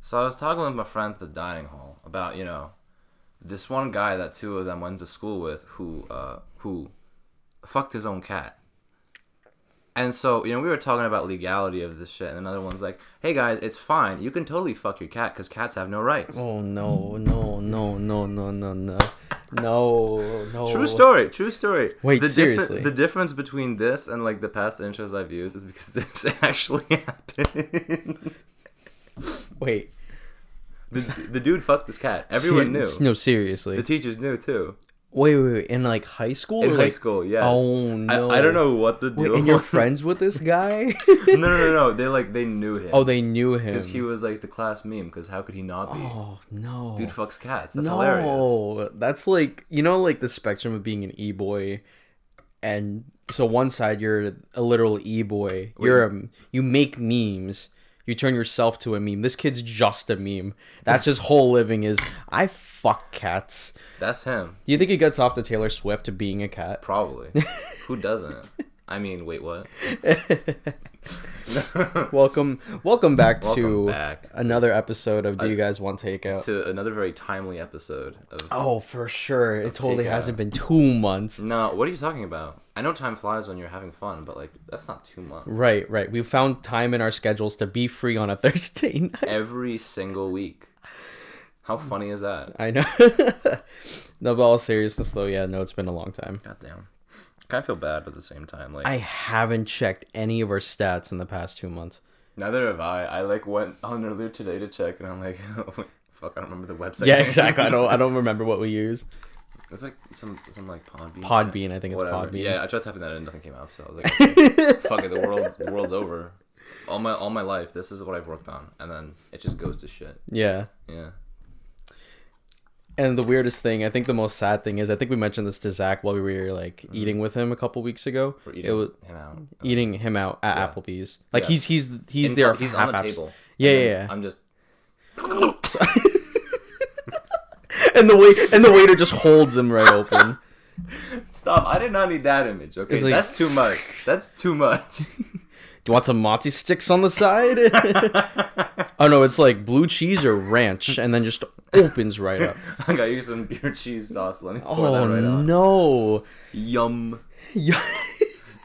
So I was talking with my friends at the dining hall about you know this one guy that two of them went to school with who uh who fucked his own cat. And so, you know, we were talking about legality of this shit, and another one's like, "Hey guys, it's fine. You can totally fuck your cat because cats have no rights." Oh no, no, no, no, no, no, no, no, no. True story. True story. Wait, the seriously? the difference between this and like the past intros I've used is because this actually happened. Wait, the, the dude fucked this cat. Everyone knew. Ser- No, seriously. The teachers knew too. wait, wait, wait. In like high school? In high like- school, yes. Oh no. I, I don't know what the deal. Wait, and you're friends with this guy? no, no, no, no. They like they knew him. oh, they knew him. because he was like the class meme. Because how could he not be? Oh no. Dude fucks cats. That's no, hilarious. that's like you know, like the spectrum of being an e boy, and so one side you're a literal e boy. You're a you make memes. You turn yourself to a meme. This kid's just a meme. That's his whole living is I fuck cats. That's him. Do you think he gets off to Taylor Swift to being a cat? Probably. Who doesn't? I mean, wait, what? welcome, welcome back Welcome to back. another episode of Do You Guys Want Takeout? to another very timely episode of. Oh, for sure. It totally Takeout. hasn't been two months. No, what are you talking about? I know time flies when you're having fun, but like that's not two months. Right, right. We found time in our schedules to be free on a Thursday night. Every single week. How funny is that? I know. no, but all seriousness though, yeah, no, it's been a long time. God damn. Kind of feel bad, but at the same time, like I haven't checked any of our stats in the past two months. neither have I. I like went on earlier today to check, and I'm like, oh, fuck, I don't remember the website. Yeah, exactly. I don't. I don't remember what we use. It's like some some like Podbean. Podbean, I think it's Whatever. Podbean. Yeah, I tried typing that in, and nothing came up. So I was like, okay, fuck it, the world the world's over. All my all my life, this is what I've worked on, and then it just goes to shit. Yeah. Yeah. And the weirdest thing, I think the most sad thing is, I think we mentioned this to Zach while we were like mm-hmm. eating with him a couple weeks ago. We're It eating was him out. eating him out at Yeah. Applebee's. Like Yeah. he's he's he's In- there. He's on the table. Yeah, yeah, yeah. I'm just. and the wait and the waiter just holds him right open. Stop! I did not need that image. Okay, like- that's too much. That's too much. Do you want some mozzie sticks on the side? oh no, it's like blue cheese or ranch, and then just opens right up. I got you some beer cheese sauce. Let me pour Oh that right on. no! Yum. Yeah.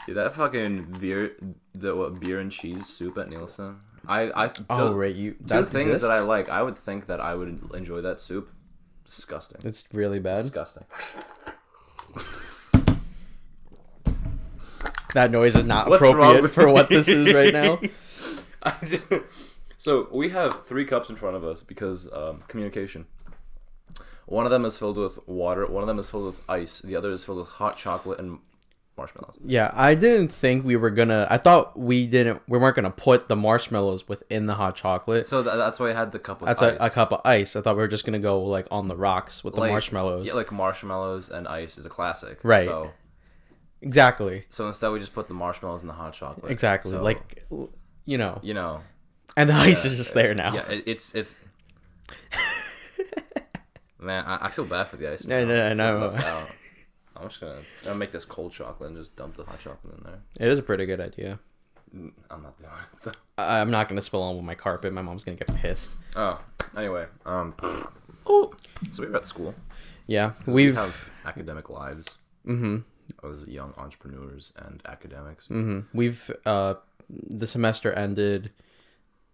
Yeah, that fucking beer, the what beer and cheese soup at Neilson. I I Oh the right, you. two things that I like. I would think that I would enjoy that soup. Disgusting. It's really bad. Disgusting. That noise is not What's appropriate for what this is right now. So we have three cups in front of us because um, communication. One of them is filled with water. One of them is filled with ice. The other is filled with hot chocolate and marshmallows. Yeah, I didn't think we were gonna. I thought we didn't. We weren't gonna put the marshmallows within the hot chocolate. So tha- that's why I had the cup with That's ice. a, a cup of ice. I thought we were just gonna go like on the rocks with the marshmallows. Yeah, like marshmallows and ice is a classic. Right. So exactly. so instead we just put the marshmallows in the hot chocolate. Exactly. So, like, you know, you know. and the ice yeah, is just there now. Yeah, it, it's it's. Man, I, I feel bad for the ice. Now. No, I It's know. left out. I'm just gonna, gonna make this cold chocolate and just dump the hot chocolate in there. It is a pretty good idea. I'm not doing it. though. I- I'm not gonna spill on my carpet. My mom's gonna get pissed. Oh, anyway, um, oh, so we were at school. Yeah, We we've. have academic lives hmm as young entrepreneurs and academics. hmm We've. Uh, the semester ended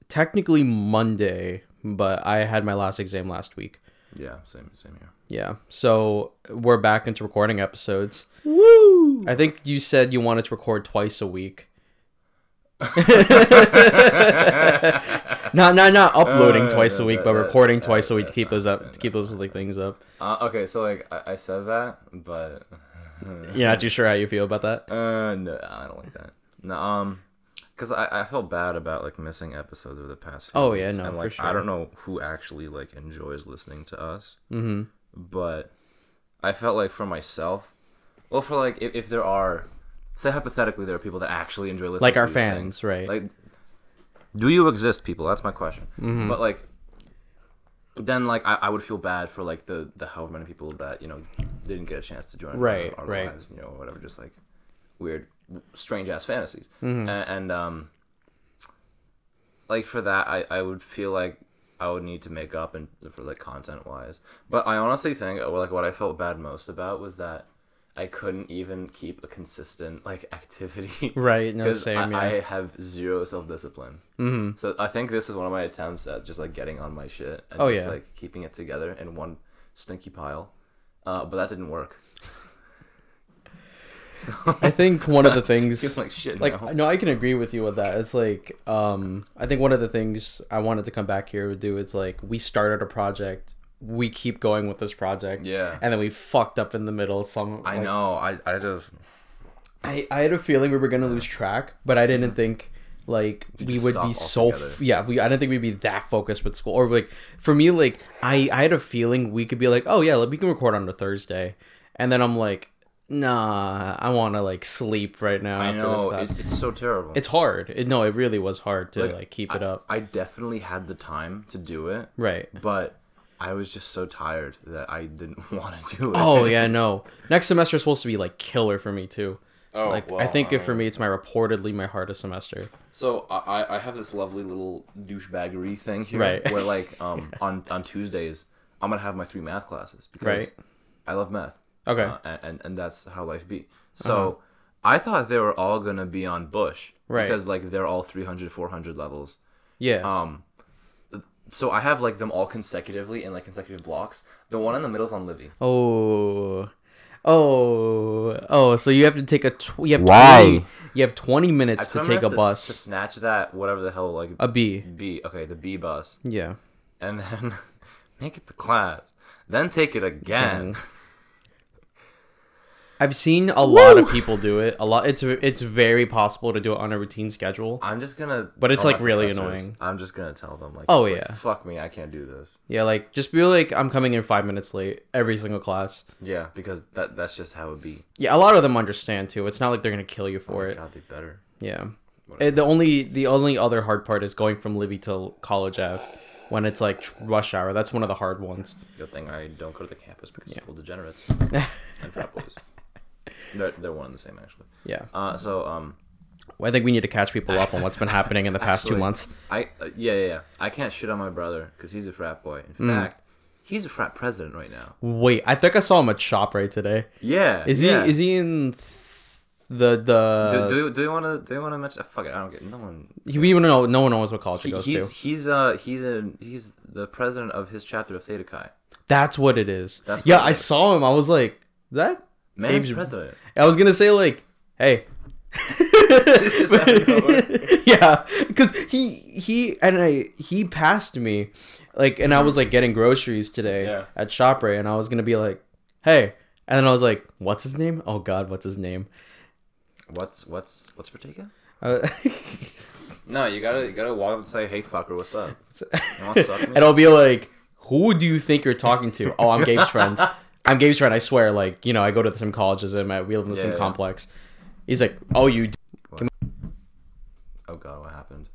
technically Monday, but I had my last exam last week. Yeah, same, same here. Yeah, so we're back into recording episodes. Woo! I think you said you wanted to record twice a week. not not not uploading Uh, twice a week, that- but recording that- twice a week to keep those up to keep those like things up. Uh, okay, so like I, I said that, but You're not too sure how you feel about that. uh, no, I don't like that. No, um, because I, I felt bad about like missing episodes over the past. Few Oh, yeah, weeks, no, and, for like, I don't know who actually like enjoys listening to us, Mm-hmm. but I felt like for myself, well, for like if, if there are, say hypothetically, there are people that actually enjoy listening, Like to our these fans, things, right? Like, do you exist, people? That's my question. Mm-hmm. But like, then like I, I would feel bad for like the the however many people that you know didn't get a chance to join Right, our, our right. lives, you know, whatever, just like weird, strange ass fantasies, Mm-hmm. and, and um, like for that, I I would feel like I would need to make up and for like content wise. But I honestly think uh, like what I felt bad most about was that I couldn't even keep a consistent like activity. Right, no, same, I, yeah. I have zero self discipline. Mm-hmm. So I think this is one of my attempts at just like getting on my shit and Oh, just yeah. like keeping it together in one stinky pile. Uh, but that didn't work. So I think one of the things like shit like now. no i can agree with you with that it's like um i think one of the things i wanted to come back here to do is like we started a project we keep going with this project Yeah. and then we fucked up in the middle some I like, know. I, I just I, I had a feeling we were gonna lose track but i didn't think like we would be so f- yeah we i didn't think we'd be that focused with school or like for me like i i had a feeling we could be like oh yeah like, we can record on a thursday and then i'm like nah i want to like sleep right now I after this know class. it's, it's so terrible. It's hard. It, no, it really was hard to like, keep it up. I definitely had the time to do it, Right. but I was just so tired that I didn't want to do it. Oh yeah, no. Next semester is supposed to be like killer for me too. Oh, like I well, think if for um, me it's my reportedly my hardest semester. So I I have this lovely little douchebaggery thing here, Right. where like um on on Tuesdays I'm gonna have my three math classes because Right. I love math. Okay. Uh-huh. uh, and, and and that's how life be. So I thought they were all gonna be on Busch, Right. Because like they're all 300, 400 levels. Yeah. Um, so I have like them all consecutively in like consecutive blocks. The one in the middle is on Livi. oh. Oh. Oh, so you have to take a tw- you have Why? 20 you have 20 minutes to Ten take a minutes bus. to snatch that whatever the hell like A B. B. Okay, the B bus, Yeah. and then make it the class. Then take it again. I've seen a lot of people do it. A lot it's it's very possible to do it on a routine schedule. I'm just gonna. But it's, like, really annoying. I'm just gonna tell them like, Oh, like, yeah. fuck me, I can't do this. Yeah, like just be like I'm coming in 5 minutes late every single class. Yeah, because that that's just how it be. Yeah, a lot of them understand too. It's not like they're going to kill you for oh it. God, they better. Yeah. The only the only other hard part is going from Livi to College Ave when it's like rush hour. That's one of the hard ones. Good thing I don't go to the campus because it's full degenerates and frat boys. They're they're one and the same actually. Yeah. Uh, so um, Well, I think we need to catch people up on what's been happening in the past two months. I uh, yeah yeah yeah. I can't shit on my brother because he's a frat boy. In Mm. fact, he's a frat president right now. Wait, I think I saw him at ShopRite today. Yeah. Is yeah. he is he in th- the the Do, do, do you want to do you want to mention? Fuck it, I don't get no one. we even know no one knows what college he, He, goes he's to. he's uh he's in he's the president of his chapter of Theta Chi. That's what it is. That's yeah, I saw him. I was like, that Man's Abe's- president. I was gonna say like, hey. Just out of nowhere. yeah, because he he and I he passed me, like, and I was like getting groceries today Yeah. at ShopRite, and I was gonna be like, hey, and then I was like, what's his name? Oh God, what's his name? What's what's what's for taken? Uh, No, you gotta you gotta walk up and say, "Hey, fucker, what's up?" You want to suck me? and I'll be like, who do you think you're talking to? Oh, I'm Gabe's friend. I'm Gabe's friend. I swear. Like, you know, I go to the same college as him. At, we live in the Yeah, same yeah. complex. He's like, oh, you d- Oh god, what happened?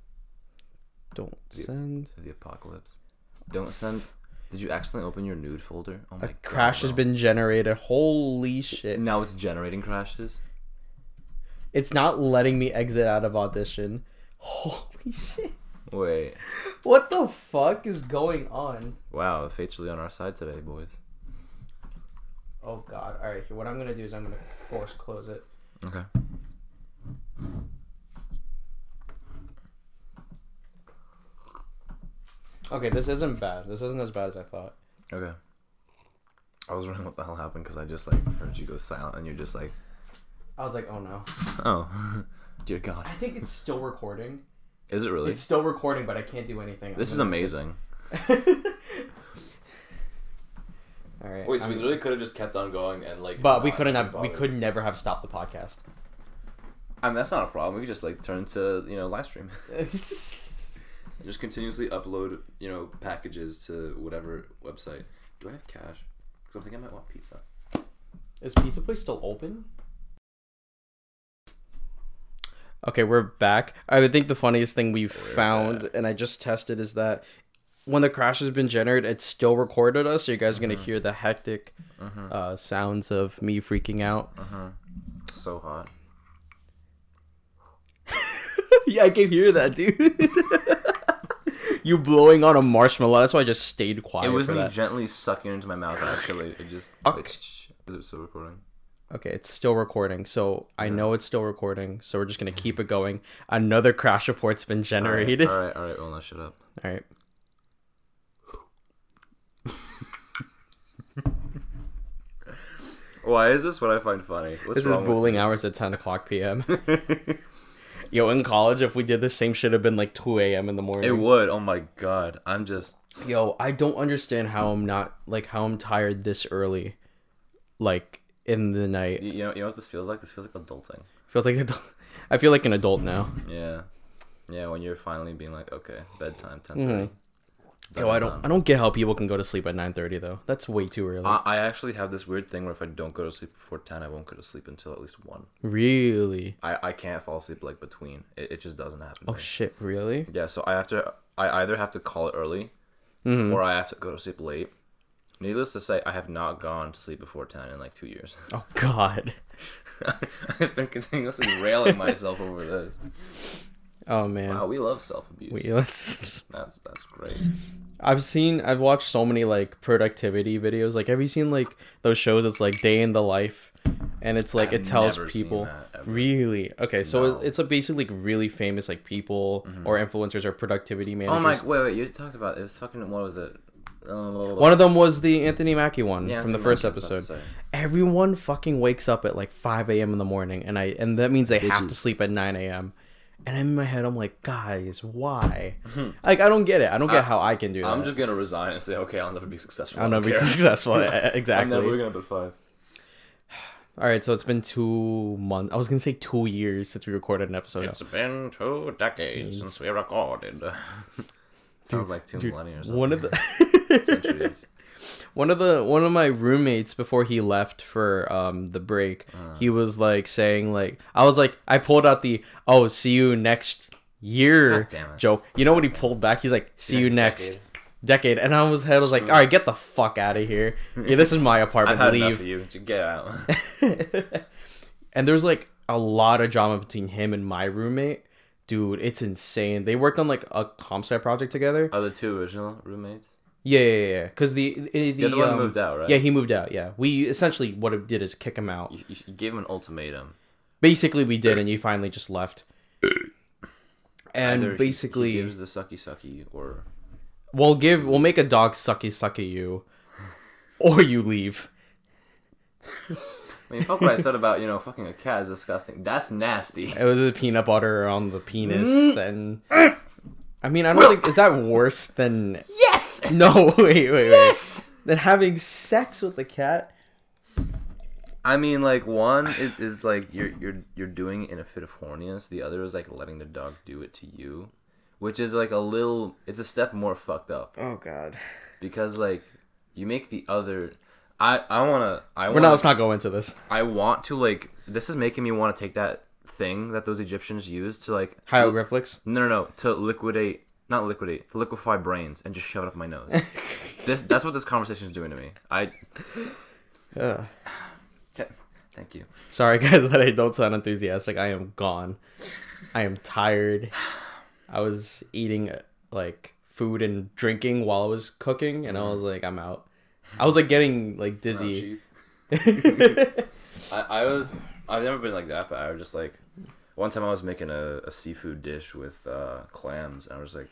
don't send. The apocalypse. Don't send. Did you accidentally open your nude folder? Oh my A crash has been generated. Holy shit! Now it's generating crashes. It's not letting me exit out of audition. Holy shit! Wait. What the fuck is going on? Wow, fate's really on our side today, boys. Oh god. Alright, here what I'm gonna do is I'm gonna force close it. Okay. Okay, this isn't bad. This isn't as bad as I thought. Okay. I was wondering what the hell happened because I just like heard you go silent and you're just like, I was like, oh no. oh, dear God. I think it's still recording. Is it really? It's still recording, but I can't do anything. This is amazing. Alright. Wait, so we I'm- literally could have just kept on going and like. but we couldn't have we could never have stopped the podcast. I mean, that's not a problem. We could just like turn to you know live stream. just continuously upload you know packages to whatever website. Do I have cash? Because I'm thinking I might want pizza. Is Pizza Place still open? Okay, we're back. I would think the funniest thing we've found, and I just tested, is that when the crash has been generated, it's still recorded us. So you guys are gonna mm-hmm. hear the hectic mm-hmm. uh, sounds of me freaking out. Mm-hmm. So hot. yeah, I can hear that, dude. you blowing on a marshmallow. That's why I just stayed quiet It was me that. gently sucking into my mouth. Actually, it just. Fuck. Like, is it still recording? Okay, it's still recording. So I know it's still recording. So we're just gonna keep it going. Another crash report's been generated. All right, all right. Well, now shut up. All right. Why is this what I find funny? What's This is bowling hours at 10 o'clock p.m. Yo, in college, if we did the same shit, have been like 2 a.m. in the morning. It would. Oh my god. I'm just. Yo, I don't understand how I'm not like how I'm tired this early, like in the night. You you know, you know what this feels like? This feels like adulting. I feel like adult- I feel like an adult now. Yeah. Yeah, when you're finally being like, okay, bedtime, 10 Mhm. Yo, I don't I don't get how people can go to sleep at 9:30 though. That's way too early. I, I actually have this weird thing where if I don't go to sleep before 10, I won't go to sleep until at least 1. really? I, I can't fall asleep like between. It, it just doesn't happen. Oh me. shit, really? Yeah, so I have to. I either have to call it early, Mhm. or I have to go to sleep late. Needless to say, I have not gone to sleep before ten in like two years. Oh god. I've been continuously railing myself over this. Oh man. Wow, we love self abuse. Let's That's that's great. I've seen I've watched so many like productivity videos. Like have you seen like those shows it's like day in the life and it's like I've it tells people that. Really? Okay, so No. it's like basically like really famous like people or influencers or productivity managers Oh managers. my! Wait, wait. You talked about it was fucking. What was it? Uh, One of them was the Anthony Mackie one Yeah, from the first Mackie, I was about to episode. Everyone fucking wakes up at like 5 a.m. in the morning, and I and that means they have to sleep at 9 a.m. And in my head, I'm like, guys, why? Mm-hmm. like, I don't get it. I don't get how I can do that. I'm just gonna resign and say, okay, I'll never be successful. I'll I never be successful. E- I'm exactly. never gonna put five. All right, so it's been two months. I was gonna say two years since we recorded an episode. It's been two decades since we recorded. Sounds like two millennia or something. One of the centuries. One of the one of my roommates before he left for um the break, he was like saying like I was like I pulled out the oh see you next year God damn it. joke. You know what he pulled back? He's like see you Next next decade. and I was head was like all right get the fuck out of here. Yeah, this is my I've apartment. had enough Leave. of you. Get out. and there's like a lot of drama between him and my roommate. Dude, it's insane. They worked on like a comp sci project together. Are the two original roommates? Yeah, yeah, yeah. Because the the, The other one um, moved out, right? Yeah, he moved out. Yeah, we essentially what it did is kick him out. You, you gave him an ultimatum. Basically, we did, and you finally just left. And Either basically, he gives the sucky sucky, or we'll give we'll make a dog sucky sucky you, or you leave. I mean, fuck what I said about you know fucking a cat is disgusting. That's nasty. It was the peanut butter on the penis, and I mean, I don't think is that worse than Yes. no wait wait wait Yes. than having sex with the cat. I mean, like one is, is like you're you're you're doing it in a fit of horniness. The other is like letting the dog do it to you, which is like a little. It's a step more fucked up Oh God, because like you make the other. I I wanna I we're wanna not. Let's not go into this. I want to like. This is making me want to take that thing that those Egyptians used to like. Hieroglyphics. No, no, no. To liquidate, not liquidate, to liquefy brains and just shove it up my nose. this that's what this conversation is doing to me. I. Ugh. Thank you. Sorry, guys, that I don't sound enthusiastic. I am gone. I am tired. I was eating like food and drinking while I was cooking, and I was mm-hmm. like, I'm out. I was like getting like dizzy. I, I was I've never been like that, but I was just like one time I was making a, a seafood dish with uh, clams, and I was like,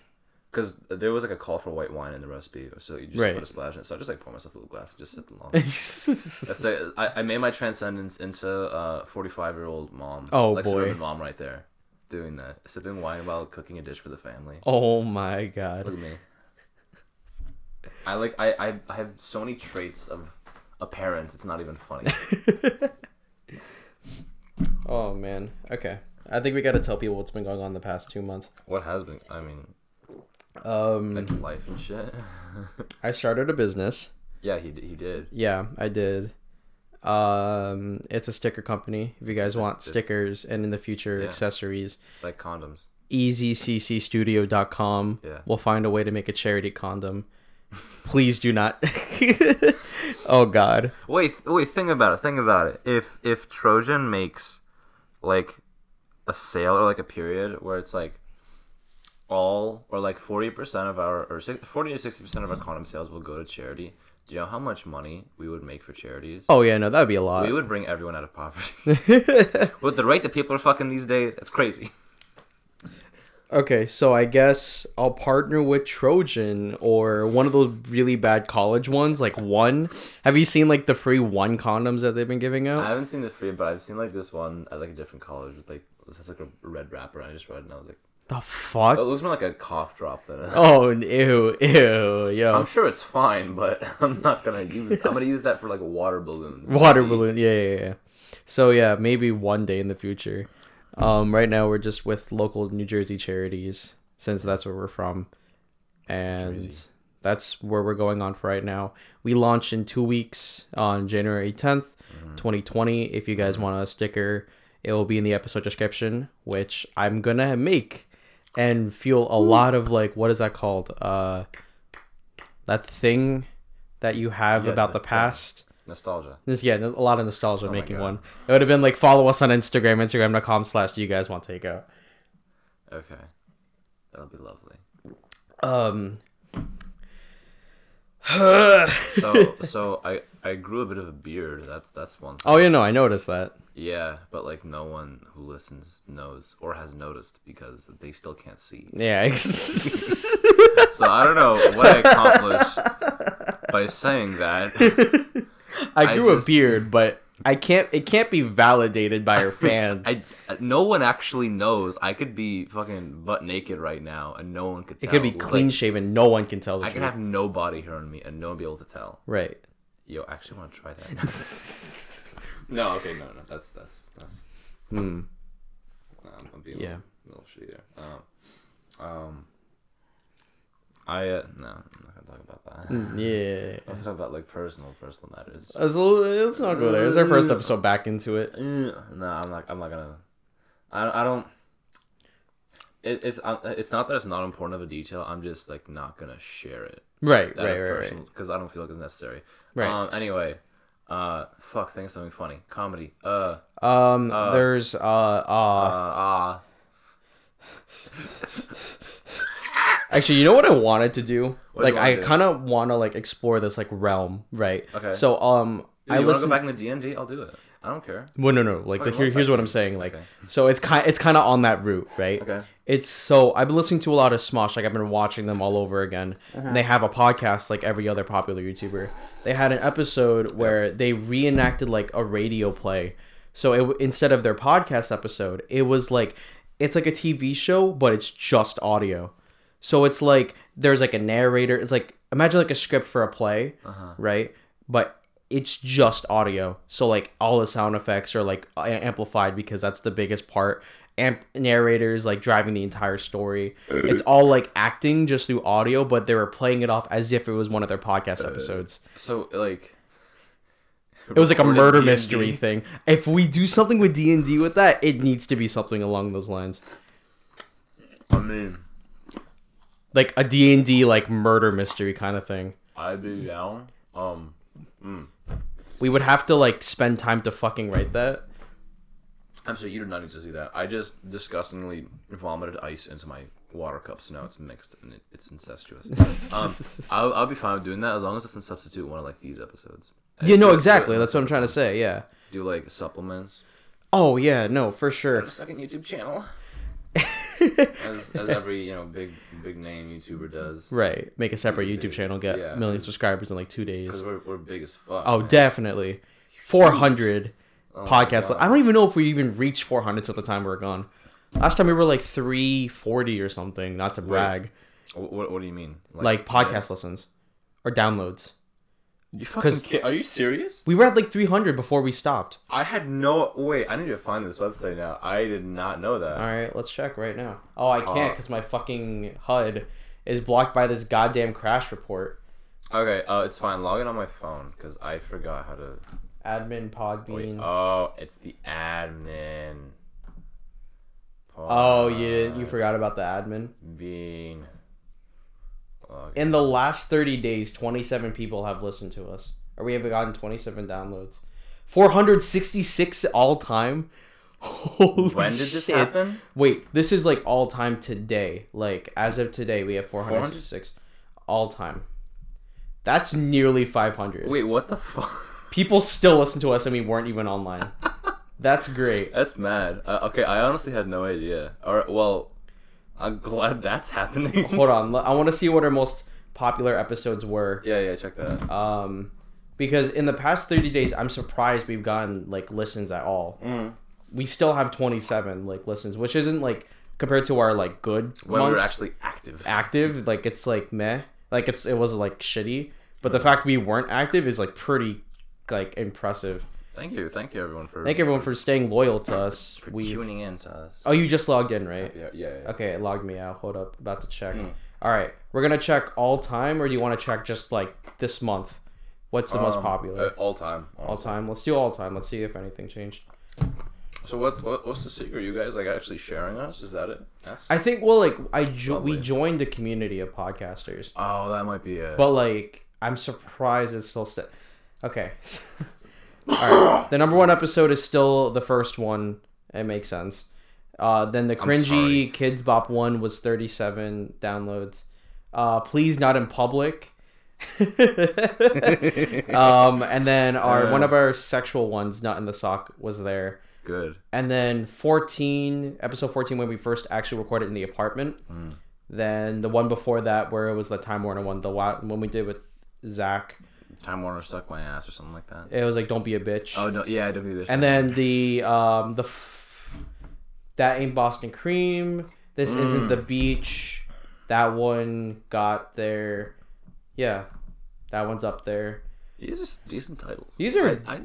because there was like a call for white wine in the recipe, so you just Right. put a splash in it. So I just like pour myself a little glass and just sip along. That's like, I, I made my transcendence into a 45 year old mom. Oh, like boy. suburban mom right there, doing that, sipping wine while cooking a dish for the family. oh my god! Look at me. I like I, I I have so many traits of a parent. It's not even funny. Oh man. Okay. I think we got to tell people what's been going on the past two months. what has been? I mean, Um, like life and shit. I started a business. yeah, he he did. Yeah, I did. Um, it's a sticker company. If you guys it's- want it's- stickers and in the future Yeah. accessories, Like condoms. easyccstudio.com. Yeah. We'll find a way to make a charity condom. Please do not. oh God. Wait, wait. Think about it. Think about it. If if Trojan makes like a sale or like a period where it's like all or like forty percent of our or si- forty to sixty percent of our condom sales will go to charity. Do you know how much money we would make for charities? Oh yeah, no, that would be a lot. We would bring everyone out of poverty. With the rate that people are fucking these days, it's crazy. Okay, so I guess I'll partner with Trojan or one of those really bad college ones, like one. Have you seen like the free one condoms that they've been giving out? I haven't seen the free, but I've seen like this one at like a different college with like this has like a red wrapper. And I just read it and I was like, The fuck? it looks more like a cough drop than a. Oh, ew, ew, yo. I'm sure it's fine, but I'm not gonna use. I'm gonna use that for like water balloons. Water maybe. balloon, yeah, yeah, yeah. So yeah, maybe one day in the future. Um, right now we're just with local New Jersey charities since that's where we're from, and Jersey. that's where we're going on for right now. We launch in two weeks on January 10th, 2020. If you guys want a sticker, it will be in the episode description, which I'm gonna make and feel a lot of like what is that called? Uh, that thing that you have Yeah, about the the past. Nostalgia. This yeah, a lot of nostalgia my making one. It would have been like follow us on Instagram, Instagram.com slash you guys want takeout. Okay, that'll be lovely. Um So, so I I grew a bit of a beard. That's that's one. Thing. Oh yeah, no, I noticed that. Yeah, but like no one who listens knows or has noticed because they still can't see. Yeah. So I don't know what I accomplished by saying that. I I grew just- a beard, but I can't it can't be validated by our fans. I no one actually knows. I could be fucking butt naked right now, and no one could. it could be Like, clean shaven, no one can tell the I could truth. have no body hair on me, and no one be able to tell. Right. Yo, I actually want to try that. no, okay, no, no, that's that's that's. Hmm. I'm, I'm being Yeah. a little, little shitty there. Um, um, I uh, no, I'm not gonna talk about that. Yeah. Let's talk about like personal, personal matters. Let's, let's not go there. It's our first episode back into it. no, I'm not. I'm not gonna. I I don't. It, it's uh, it's not that it's not important of a detail. I'm just like not gonna share it. Right, right, right, right. Because I don't feel like it's necessary. Right. Um. Anyway. Uh. Fuck. Think something funny. Comedy. Uh. Um, there's uh, Uh. uh, Ah. actually, you know what I wanted to do? What like, you wanna I kind of want to like explore this like realm, right? Okay. So, um, Dude, I you want to listen. go back into D and D? I'll do it. I don't care. Well, no, no. Like, the, here, here's what I'm saying. Like, Okay. so it's kind, it's kind of on that route, right? Okay. It's so I've been listening to a lot of Smosh. Like, I've been watching them all over again. Uh-huh. And they have a podcast like every other popular YouTuber. They had an episode where they reenacted like a radio play. So it instead of their podcast episode, it was like it's like a TV show, but it's just audio. So it's like there's like a narrator. It's like imagine like a script for a play, uh-huh. right? But it's just audio. So like all the sound effects are like amplified because that's the biggest part. Amp narrators like driving the entire story. It's all like acting just through audio, but they were playing it off as if it was one of their podcast uh, episodes. So like. It was like a murder D&D. mystery thing. If we do something with D and D with that, it needs to be something along those lines, I mean, like a D and D like murder mystery kind of thing. I'd be down. Um. We would have to like spend time to fucking write that. I'm sorry, you do not need to see that. I just disgustingly vomited ice into my water cup, so now it's mixed and it, it's incestuous. um, I'll, I'll be fine with doing that as long as it doesn't substitute one of like these episodes. I Yeah, no, do it- do exactly. That's what I'm trying to say. Yeah. Do like supplements. Oh yeah, no, for sure. A second YouTube channel. as, as every you know big big name YouTuber does. Right. Make a separate YouTube big. channel, get Yeah. a million subscribers in like two Because days. we're, we're big as fuck. Oh, man. definitely. 400 Oh podcasts. I don't even know if we even reached 400 at the time we were gone. Last time we were like 340 or something, not to brag. What, what, what do you mean? Like podcast listens or downloads. You fucking kid- Are you serious? We were at like 300 before we stopped. I had no. Wait, I need to find this website now. I did not know that. All right, let's check right now. Oh, I can't because my fucking HUD is blocked by this goddamn crash report. Okay, uh, it's fine. Log in on my phone because I forgot how to. Admin Podbean. oh, it's the admin. oh, you you forgot about the admin. Bean. Log In the last 30 days, 27 people have listened to us. Or we have gotten 27 downloads. 466 all time. Holy When did this shit. happen? Wait, this is like all time today. Like as of today, we have 466 all time. That's nearly 500. Wait, what the fuck? People still listen to us and we weren't even online. That's great. That's mad. Uh, okay, I honestly had no idea. Or well, I'm glad that's happening. Hold on, I want to see what our most popular episodes were. yeah, yeah, check that. Um, because in the past 30 days, I'm surprised we've gotten like listens at all. Mm. We still have 27 like listens, which isn't like compared to our like good When we were actually active. active. Like it's like meh. Like it's it was like shitty. But the fact we weren't active is like pretty like impressive. Thank you, thank you everyone for Thank everyone for staying loyal to us. for We tuning in to us. oh, you just logged in, right? yeah, yeah, yeah. Okay, it logged me out. Hold up, about to check. Hmm. All right, we're gonna check all time, or do you want to check just like this month? What's the most Um, popular? uh, all time. all time. Let's do all time. Let's see if anything changed. So what, what? What's the secret? You guys like actually sharing us? Is that it? That's. I think well, like I jo- we joined the community of podcasters, oh, that might be it. but like I'm surprised it's still st- okay. all right, the number one episode is still the first one. It makes sense. Uh, then the cringy. Kidz Bop one was 37 downloads. Uh, please not in public. um, and then our one of our sexual ones, not in the sock, was there. Good. And then 14, episode 14, when we first actually recorded in the apartment. Then the one before that, where it was the Time Warner one, the one we did with Zach, Time Warner suck my ass or something like that. it was like "Don't be a bitch." Oh no, yeah, don't be a bitch. and then the um the f- that ain't Boston Cream. This isn't the beach. That one got there. Yeah, that one's up there. these are decent titles. These are- I,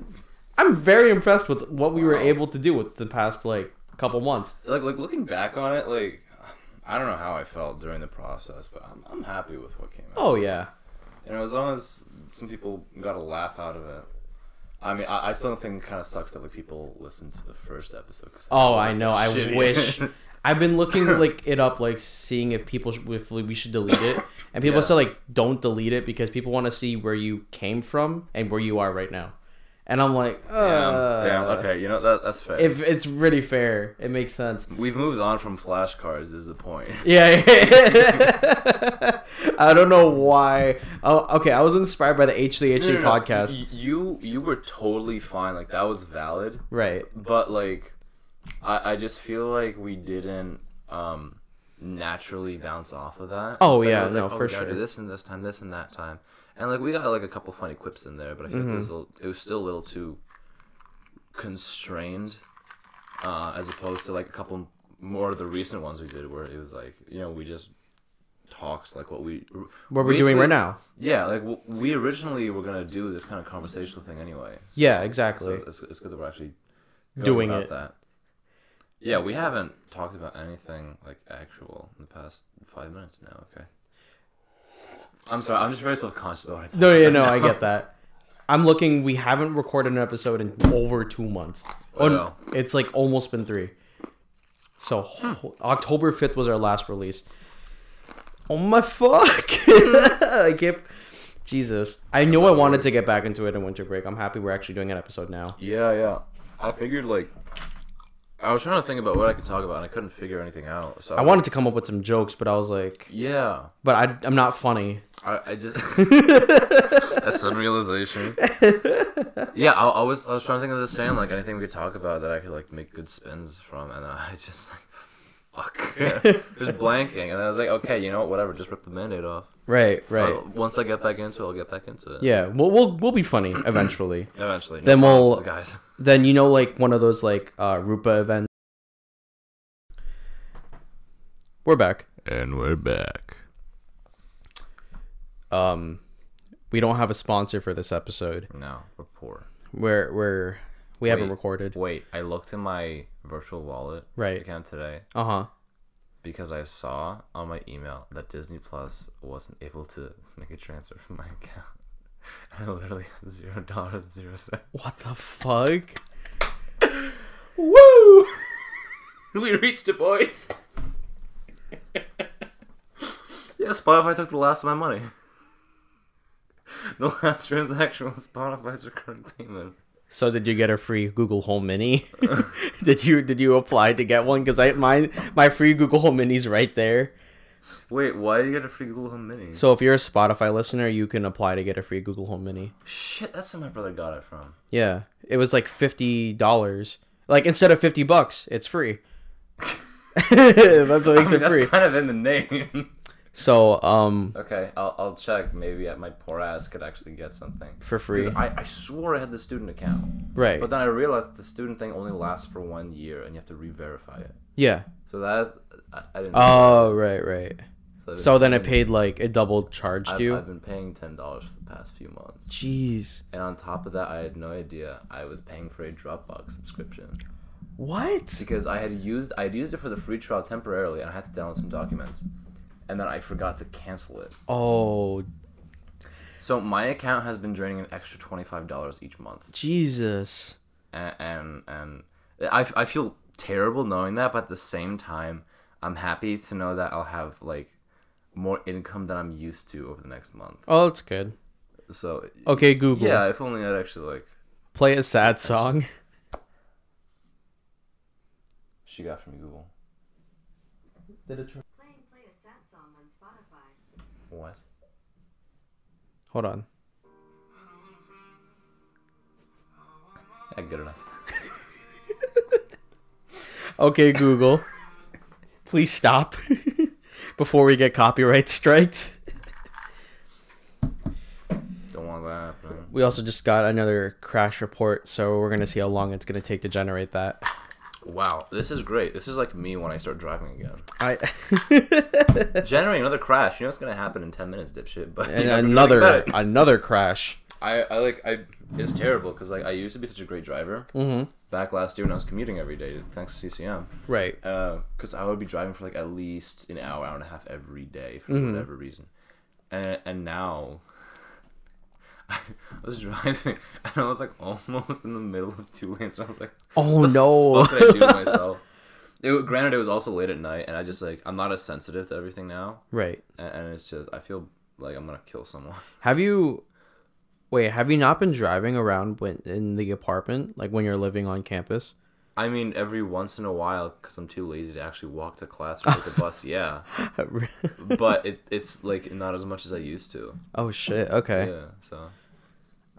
I'm very impressed with what we were able to do with the past like couple months. like like looking back on it, like I don't know how I felt during the process, but I'm I'm happy with what came out. Oh yeah. You know, as long as some people got a laugh out of it. I mean, I, I still think it kind of sucks that like people listen to the first episode. Oh, I like, know. I shitty. wish. I've been looking like it up, like seeing if people sh- if we should delete it, and people Yeah. say like don't delete it because people want to see where you came from and where you are right now. And I'm like, damn, uh, damn. Okay, you know that that's fair. If it's really fair, it makes sense. We've moved on from flashcards. Is the point? Yeah. I don't know why. Oh, okay. I was inspired by the H3H3 No, no, no. podcast. Y- You you were totally fine. Like that was valid. right. But like, I I just feel like we didn't um naturally bounce off of that. Oh, Instead, yeah, was no, like, for sure. Do this and this time, this and that time, and like we got like a couple funny quips in there, but I feel like it, was Mm-hmm. little, it was still a little too constrained, uh, as opposed to like a couple more of the recent ones we did, where it was like you know we just talked like what we What we're doing right now. Yeah, like w- we originally were gonna do this kind of conversational thing anyway. So, Yeah, exactly. So it's, it's good that we're actually Doing about it. That. Yeah, we haven't talked about anything like actual in the past five minutes now. Okay. I'm sorry. I'm just very self conscious about it. No, yeah, no, I get that. I'm looking. We haven't recorded an episode in over two months. Oh, Wow. it's like almost been three. So hmm. ho- October fifth was our last release. Oh my fuck! I can't. Jesus, I knew I wanted to get back into it in winter break. I'm happy we're actually doing an episode now. Yeah, yeah. I figured like I was trying to think about what I could talk about, and I couldn't figure anything out. So I wanted to come up with some jokes, but I was like, Yeah. but I, I'm not funny. I, I just a sudden realization. Yeah, I, I was I was trying to think of the same like anything we could talk about that I could like make good spins from, and then I just like fuck, just blanking, and then I was like, okay, you know what, whatever, just rip the mandate off. Right, right. Once I get back into it, I'll get back into it. Yeah, we'll we'll, we'll be funny eventually. Eventually. No Then we'll- guys. Then you know like one of those like uh Rupa events. We're back. And we're back. Um we don't have a sponsor for this episode. No, we're poor. We're we're we haven't recorded. Wait, I looked in my virtual wallet Right. account today Uh-huh. because I saw on my email that Disney Plus wasn't able to make a transfer from my account. I literally have zero dollars zero cents. What the fuck? Woo! we reached it, boys. yeah, Spotify took the last of my money. The last transaction was Spotify's recurring payment. So did you get a free Google Home Mini? did you did you apply to get one? Because I my my free Google Home Mini's right there. Wait, why do you get a free Google Home Mini? So if you're a Spotify listener, you can apply to get a free Google Home Mini. Shit, that's where my brother got it from. Yeah, it was like fifty dollars. Like instead of fifty bucks, it's free. that's what I makes mean, it that's free. kind of in the name. So um, okay, I'll, I'll check. Maybe at my poor ass could actually get something for free, Because I, I swore I had the student account, right? but then I realized the student thing only lasts for one year, and you have to re-verify it. yeah. So that's I, I didn't. Oh, right, right. So, So then it paid like it double charged I've, you. I've been paying ten dollars for the past few months, Jeez. and on top of that, I had no idea I was paying for a Dropbox subscription What? because I had used I had used it for the free trial temporarily, and I had to download some documents, and then I forgot to cancel it. Oh, So my account has been draining an extra twenty five dollars each month, Jesus. and and, and I, I feel terrible knowing that, but at the same time, I'm happy to know that I'll have like more income than I'm used to over the next month. Oh, that's good. So Okay, Google. yeah, if only I'd actually like Play a sad song. she got from Google. Did it? Playing play a sad song on Spotify. What? Hold on. Yeah, good enough. Okay, Google. Please stop before we get copyright strikes. Don't want that happening. We also just got another crash report, so we're gonna see how long it's gonna take to generate that. Wow, this is great. This is like me when I start driving again. I Generating another crash. You know what's gonna happen in ten minutes, dipshit. But and another think about it. another crash. I, I like I it's terrible because like I used to be such a great driver Mm-hmm. Back last year when I was commuting every day thanks to CCM Right. because I would be driving for like at least an hour hour and a half every day for Mhm. whatever reason and and now I was driving and I was like almost in the middle of two lanes and I was like Oh no. what did I do to myself it, granted it was also late at night and I just like I'm not as sensitive to everything now right. and, and it's just I feel like I'm gonna kill someone Have you? Wait, have you not been driving around when in the apartment, like when you're living on campus? I mean, every once in a while, because I'm too lazy to actually walk to class or take the bus, yeah. But it, it's like not as much as I used to. oh shit. Okay. Yeah, so.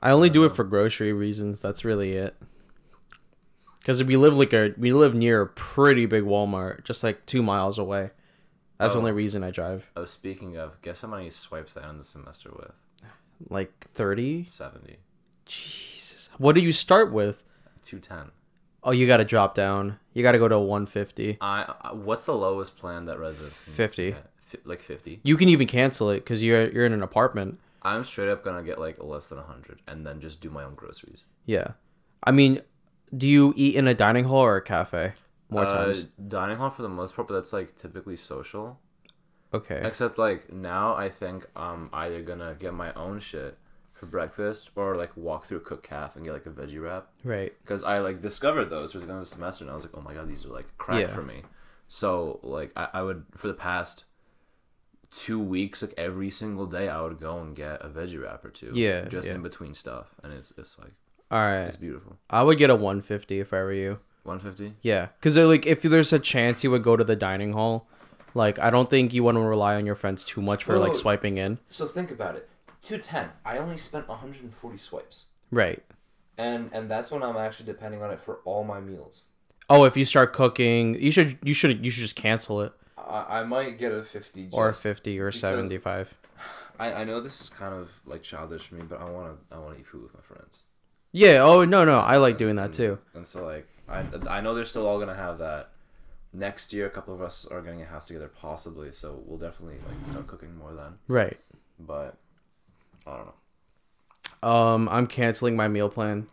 I only do it for grocery reasons. That's really it. Because we live like a we live near a pretty big Walmart, just like two miles away. That's the Oh. only reason I drive. Oh, speaking of, guess how many swipes I end the semester with? Like thirty. 70. Jesus. What do you start with? 210. Oh, you got to drop down. You got to go to one fifty. I, I What's the lowest plan that residents can 50. get? Fi- like 50. You can even cancel it because you're you're in an apartment. I'm straight up gonna get like less than 100 and then just do my own groceries. Yeah. I mean, do you eat in a dining hall or a cafe? More Uh, times. Dining hall for the most part, but that's like typically social. Okay. Except like now, I think I'm either gonna get my own shit for breakfast or like walk through a Cook Cafe and get like a veggie wrap Right. because I like discovered those for the end of the semester and I was like, oh my god, these are like crack Yeah. for me. So like I, I would for the past two weeks, like every single day, I would go and get a veggie wrap or two. Yeah, just yeah. in between stuff, and it's it's like All right. it's beautiful. I would get a 150 if I were you. One fifty. Yeah, because like if there's a chance you would go to the dining hall, like I don't think you want to rely on your friends too much for like swiping in. So think about it. Two ten. I only spent 140 swipes, Right. and and that's when I'm actually depending on it for all my meals. Oh, if you start cooking, you should you should you should just cancel it I, I might get a 50 just, or 50 or 75. I, I know this is kind of like childish for me, but I want to I want to eat food with my friends. Yeah. Oh no no, I like doing that too. And so like I I know they're still all gonna have that. Next year, a couple of us are getting a house together, possibly. So we'll definitely like start cooking more then. Right. But I don't know. Um, I'm canceling my meal plan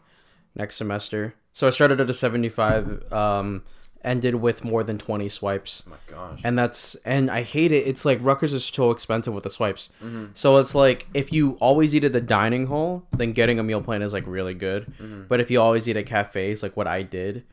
next semester. So I started at a 75. Um, ended with more than 20 swipes. Oh my gosh. and that's and I hate it. It's like Rutgers is so expensive with the swipes. So it's like if you always eat at the dining hall, then getting a meal plan is like really good. But if you always eat at cafes, like what I did,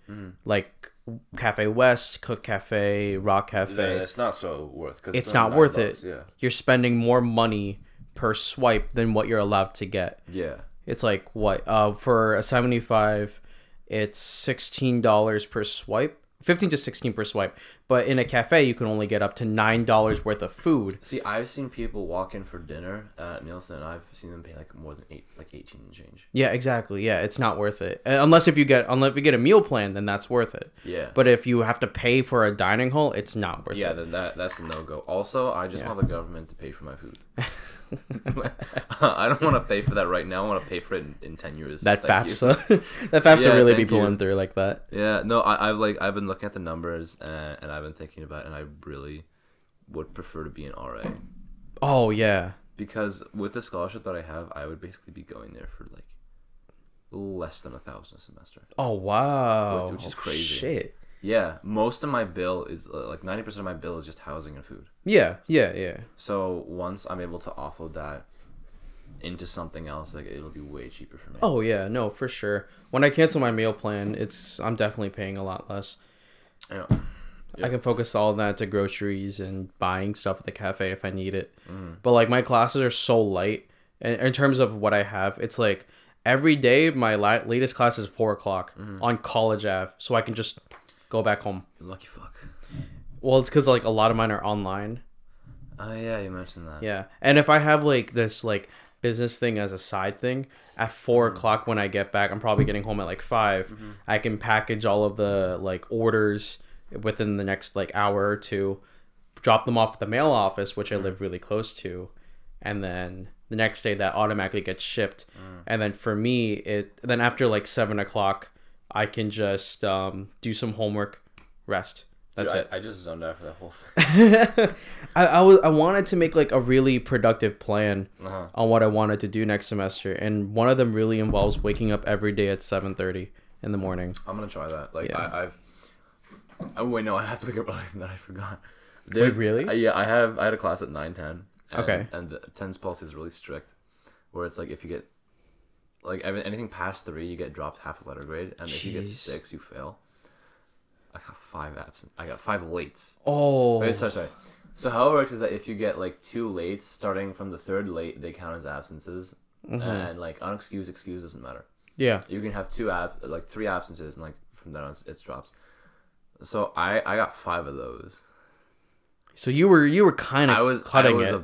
like Cafe West, Cook Cafe, Rock Cafe, Then it's not so worth because it's not worth it. Yeah. You're spending more money per swipe than what you're allowed to get. Yeah. It's like what? Uh, for a seventy five, it's sixteen dollars per swipe, fifteen to sixteen per swipe. But in a cafe, you can only get up to nine dollars worth of food. See, I've seen people walk in for dinner at Neilson, and I've seen them pay like more than eight, like eighteen and change. Yeah, exactly. Yeah, it's not worth it Uh, unless if you get unless if you get a meal plan, then that's worth it. Yeah. But if you have to pay for a dining hall, it's not worth it. Yeah, then that that's a no go. Also, I just Yeah. want the government to pay for my food. I don't want to pay for that right now. I want to pay for it in, in ten years. That Thank. FAFSA, that FAFSA Yeah, really be thank you. pulling through like that. Yeah, no, I, I've like I've been looking at the numbers and, and I've been thinking about it, and I really would prefer to be an RA Oh yeah, because with the scholarship that I have, I would basically be going there for like less than a thousand a semester. Oh wow, Which- which is Oh, crazy. Shit. Yeah, most of my bill is uh, like ninety percent of my bill is just housing and food. Yeah, yeah, yeah. So once I'm able to offload that into something else, like it'll be way cheaper for me. Oh yeah, no, for sure. When I cancel my meal plan, it's I'm definitely paying a lot less. Yeah. I can focus all that to groceries and buying stuff at the cafe if I need it. Mm. But like my classes are so light, in, in terms of what I have, it's like every day my la- latest class is four o'clock Mm-hmm. on College Ave, so I can just go back home. You lucky fuck. Well, it's because like a lot of mine are online. Oh yeah, you mentioned that. Yeah, and if I have like this like business thing as a side thing at 4 Mm-hmm. o'clock when I get back, I'm probably getting home at like 5 I can package all of the like orders within the next like hour or two, drop them off at the mail office, which I Mm-hmm. live really close to, and then the next day that automatically gets shipped. Mm. And then for me, it then after like seven o'clock, I can just um, do some homework, rest. That's Dude, it. I, I just zoned out for that whole thing. I, I was I wanted to make like a really productive plan Uh-huh. on what I wanted to do next semester, and one of them really involves waking up every day at seven thirty in the morning. I'm gonna try that. Like Yeah. I, I've. Oh wait, no, I have to wake up than that. I forgot. Wait, really? uh, yeah, I have. I had a class at nine ten. Okay. And the attendance policy is really strict, where it's like if you get, like every, anything past three, you get dropped half a letter grade, and if you get six, you fail. I got five absent. I got five lates. Oh, Wait, sorry, sorry. So how it works is that if you get like two lates, starting from the third late, they count as absences, Mm-hmm. and like unexcused excuse doesn't matter. yeah. You can have two ab like three absences, and like from then on it's- it drops. So I I got five of those. So you were you were kind of I was I cutting was it.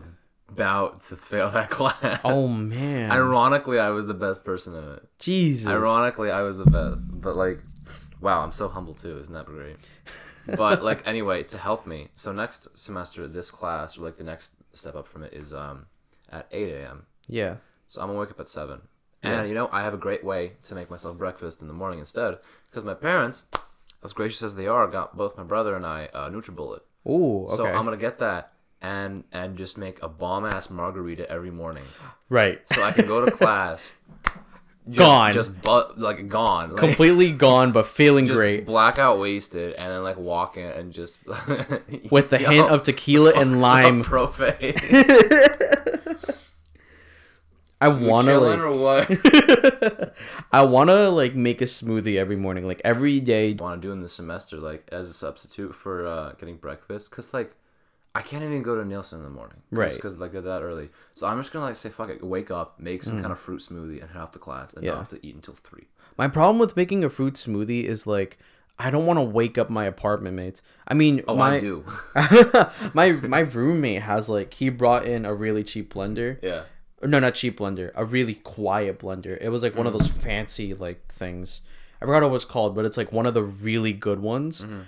About to fail that class. oh man, Ironically, I was the best person in it. Jesus. Ironically, I was the best. But like, wow, I'm so humble too. Isn't that great? But like, anyway, to help me, so next semester, this class or like the next step up from it is um at 8 a.m. Yeah. So I'm gonna wake up at seven. Yeah. And you know, I have a great way to make myself breakfast in the morning instead, because my parents, as gracious as they are, got both my brother and I uh, NutriBullet. Ooh. Okay. So I'm gonna get that and and just make a bomb ass margarita every morning, right. so I can go to class. Just, Gone. just but like gone, like, Completely gone, but feeling just great. blackout wasted, and then like walk in and just With the Yo, hint of tequila and lime. propane. I wanna like, or what? I wanna like make a smoothie every morning, like every day. want to do in the semester, like as a substitute for uh, getting breakfast, cause like I can't even go to Neilson in the morning, cause, Right. Cause like they're that early, so I'm just gonna like say fuck it, wake up, make some kind of fruit smoothie, and head off to class, and Mm. Yeah. not have to eat until three. My problem with making a fruit smoothie is like I don't want to wake up my apartment mates. I mean, Oh, my I do. my my roommate has like he brought in a really cheap blender. yeah. Or no, not cheap blender, a really quiet blender. It was like one of Mm. those fancy like things. I forgot what it's called, but it's like one of the really good ones. Mm-hmm.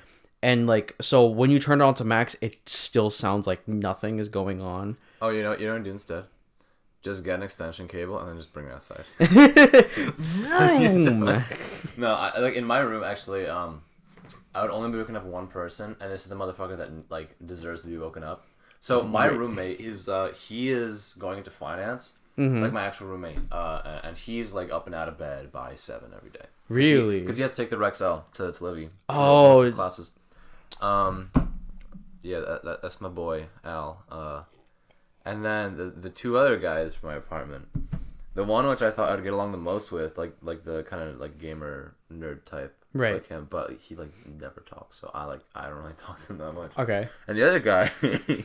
And like so when you turn it on to max, it still sounds like nothing is going on. Oh, you know, what you know what I do instead? Just get an extension cable and then just bring it outside. No, I, like in my room actually, um, I would only be waking up one person, and this is the motherfucker that like deserves to be woken up. So my roommate is uh he is going into finance, Mm-hmm. like my actual roommate, uh, and he's like up and out of bed by seven every day. Really? Because he has to take the REXL to to Livi. Oh. his classes. Um, yeah, that, that, that's my boy Al. Uh, and then the the two other guys from my apartment. The one which I thought I'd get along the most with, like like the kind of like gamer nerd type, Right. Like him, but he like never talks, so I like I don't really talk to him that much. okay. And the other guy, this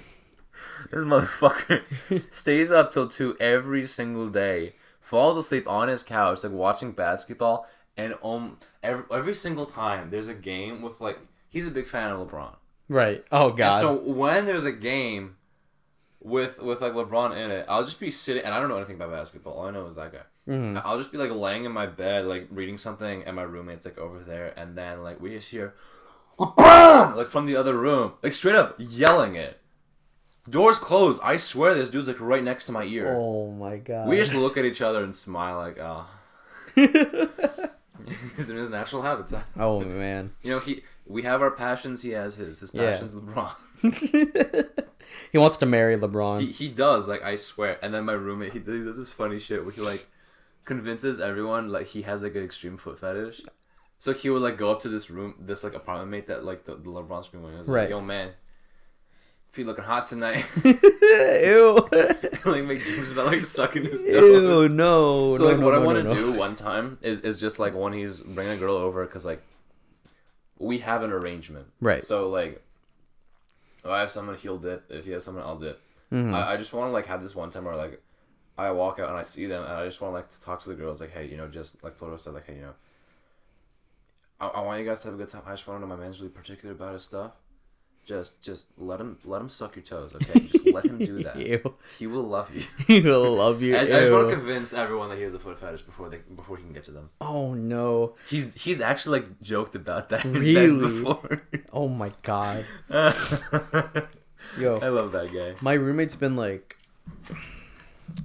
motherfucker, stays up till two every single day, falls asleep on his couch, like watching basketball, and um, every, every single time there's a game with like he's a big fan of LeBron. Right. Oh And god. so when there's a game with with like LeBron in it, I'll just be sitting and I don't know anything about basketball. All I know is that guy. Mhm. I'll just be like laying in my bed, like reading something, and my roommate's like over there, and then like we just hear LeBron like from the other room, like straight up yelling it. Doors closed. I swear this dude's like right next to my ear. Oh my god. We just look at each other and smile like, oh. He's in his natural habitat. oh man. You know, he we have our passions. He has his. His Yeah. passion's LeBron. he wants to marry LeBron. He, he does like I swear. And then my roommate he, does this funny shit where he like convinces everyone like he has like an extreme foot fetish. So he would like go up to this room, this like apartment mate that like the, the LeBron's room was like, Right. yo man, if you looking hot tonight, Ew. like make jokes about like sucking his toes. Ew, no. So no, like no, what I no, want to no, no. do one time is, is just like when he's bringing a girl over because like we have an arrangement. Right. So like if I have someone he'll dip. If he has someone I'll dip. Mm-hmm. I, I just want to like have this one time where like I walk out and I see them and I just want to like to talk to the girls like hey you know just like Pluto said like hey you know I, I want you guys to have a good time. I just want to know my man's really particular about his stuff. Just just let him let him suck your toes. Okay, just let him do that. Ew. He will love you. He will love you. I, I just want to convince everyone that he has a foot fetish before they before he can get to them. Oh no. He's he's actually like joked about that Really? before. Oh my god. Yo, I love that guy. My roommate's been like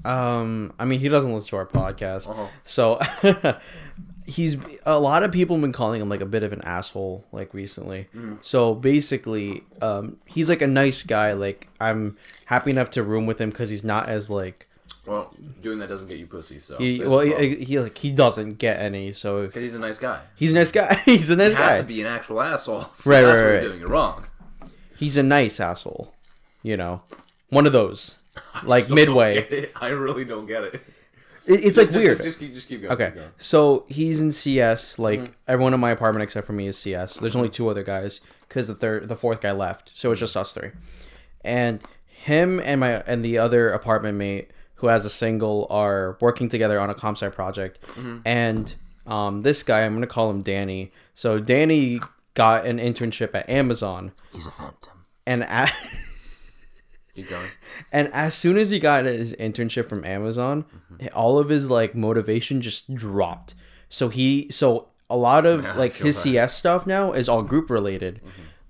um I mean he doesn't listen to our podcast. Uh-huh. So he's a lot of people have been calling him like a bit of an asshole like recently. Mm-hmm. So basically um he's like a nice guy like I'm happy enough to room with him cuz he's not as like Well, doing that doesn't get you pussy, so he well he, he like he doesn't get any so 'Cause he's a nice guy. he's a nice guy. he's a nice You have guy. to be an actual asshole. So Right, that's right, right. you're doing. You're wrong. He's a nice asshole. You know. One of those. Like Still midway. I really don't get it. It- it's like Just- weird. Just, just keep just keep going. Okay, keep going. so he's in CS. Like Mm-hmm. everyone in my apartment except for me is CS. There's only two other guys because the third, the fourth guy left, so it's just us three. And him and my and the other apartment mate who has a single are working together on a comp sci project. Mm-hmm. And um, this guy, I'm gonna call him Danny. So Danny got an internship at Amazon, He's a phantom. and at, Keep going. and as soon as he got his internship from Amazon, Mm-hmm. all of his like motivation just dropped. So he so a lot of Yeah, like his that. Mm-hmm. CS stuff now is all group related.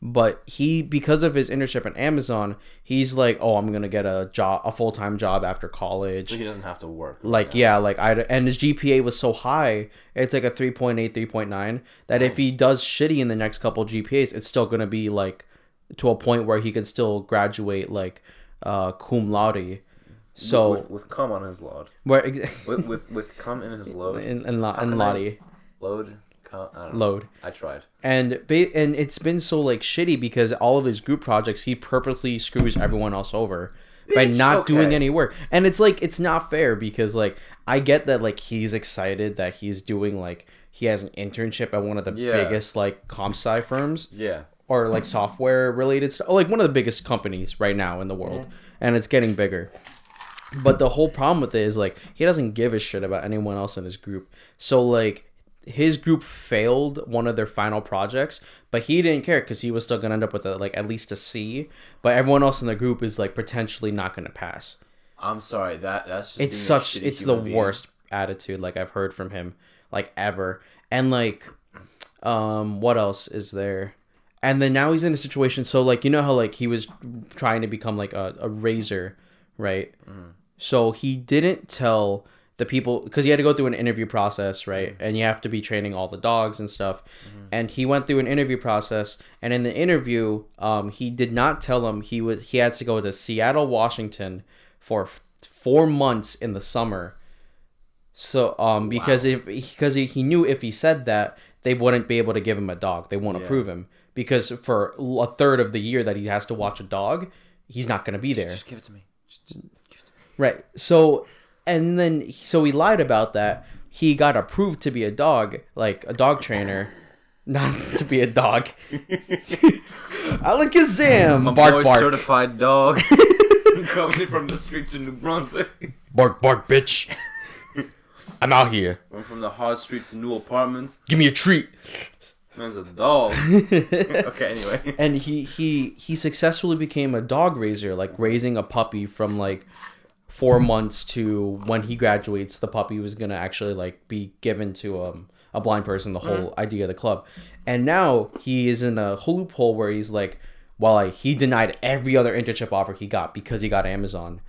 But he because of his internship at Amazon, he's like, "Oh, I'm going to get a job a full-time job after college." So he doesn't have to work. like yeah like i and his gpa was so high it's like a 3.8 3.9 that if he does shitty in the next couple gpas it's still gonna be like to a point where he can still graduate like uh cum laude so with, with cum on his load. where ex- With with with cum in his load. in, in, la- in I- laude Load. Cum, I load I tried. and ba- and it's been so like shitty because all of his group projects he purposely screws everyone else over by It's not doing any work and it's like it's not fair because like i get that like he's excited that he's doing like he has an internship at one of the Yeah. biggest like comp sci firms Yeah. Or like software related stuff like one of the biggest companies right now in the world. And it's getting bigger. But the whole problem with it is like he doesn't give a shit about anyone else in his group. So like his group failed one of their final projects but he didn't care because he was still gonna end up with a, like at least a c. But everyone else in the group is like potentially not gonna pass. I'm sorry. That that's just it's such it's the being. worst attitude like i've heard from him like ever. And like um what else is there and then now he's in a situation so like you know how like he was trying to become like a, a raiser right? So he didn't tell the people because he had to go through an interview process right? And you have to be training all the dogs and stuff. And he went through an interview process and in the interview um, he did not tell him he was he had to go to seattle washington for f- four months in the summer. So um because if because he, he knew if he said that they wouldn't be able to give him a dog. They won't Yeah. approve him because for a third of the year that he has to watch a dog he's not going to be there Just give it to me. Just, just give it to me. Right. So, and then so he lied about that. He got approved to be a dog, like a dog trainer, not to be a dog. Alakazam! My Bark, boy bark, certified dog. Coming from the streets of New Brunswick. bark, bark, bitch. I'm out here. Went from the hard streets to new apartments. Give me a treat. Man's a dog. okay, anyway. and he he he successfully became a dog raiser, like raising a puppy from like four months to when he graduates, the puppy was gonna actually like be given to um a blind person. The whole idea of the club, and now he is in a loophole where he's like, well, like he denied every other internship offer he got because he got Amazon,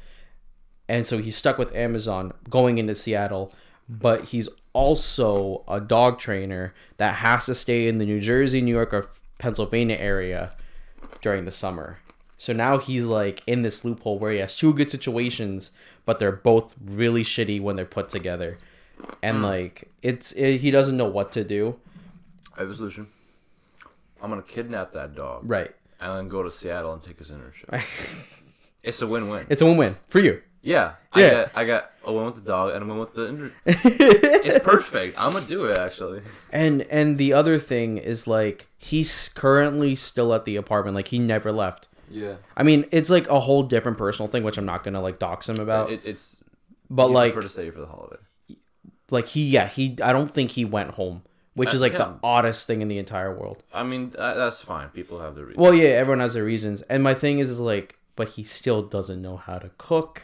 and so he's stuck with Amazon going into Seattle, but he's also a dog trainer that has to stay in the New Jersey, New York, or Pennsylvania area during the summer. So now he's like in this loophole where he has two good situations, but they're both really shitty when they're put together, and hmm. like it's it, he doesn't know what to do. I have a solution. I'm gonna kidnap that dog Right. and then go to Seattle and take his internship. it's a win-win. It's a win-win for you. Yeah, I Yeah. got I got a win with the dog and a win with the inter- It's perfect. I'm gonna do it actually. And and the other thing is like he's currently still at the apartment, like he never left. Yeah. I mean, it's like a whole different personal thing, which I'm not gonna like dox him about. It, it's but he'd like, prefer to stay for the holiday. like he, yeah, he. I don't think he went home, which Uh, is like yeah. the oddest thing in the entire world. I mean, uh, that's fine. People have their reasons. Well, yeah, everyone has their reasons, and my thing is, is like, but he still doesn't know how to cook.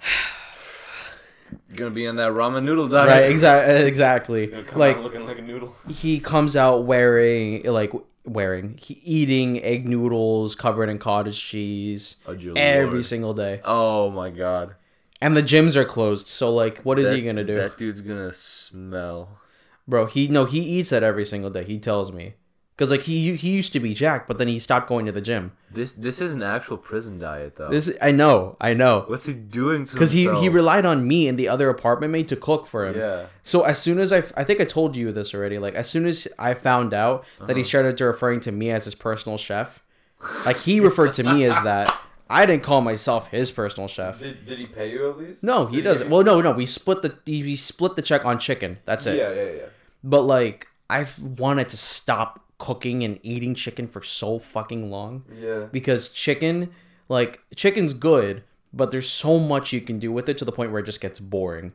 gonna be on that ramen noodle diet. Right? Exactly. Exactly. Gonna come Like out looking like a noodle. he comes out wearing like wearing he, eating egg noodles covered in cottage cheese Oh, every Lord. single day, Oh my god. and the gyms are closed. So like, what is That- he gonna do? That dude's gonna smell. Bro, he no, he eats that every single day. He tells me, cause like he he used to be Jack, but then he stopped going to the gym. This this is an actual prison diet though. This I know, I know, What's he doing cause he he relied on me and the other apartment mate to cook for him. Yeah. So as soon as I, I think I told you this already. Like as soon as I found out that Uh-huh. he started to referring to me as his personal chef, like he referred to me as that. I didn't call myself his personal chef. Did, did he pay you at least? No, he doesn't. Well, no, no. We split the we split the check on chicken. That's it. Yeah, yeah, yeah. But like I've wanted to stop cooking and eating chicken for so fucking long Yeah. because chicken, like chicken's good, but there's so much you can do with it to the point where it just gets boring.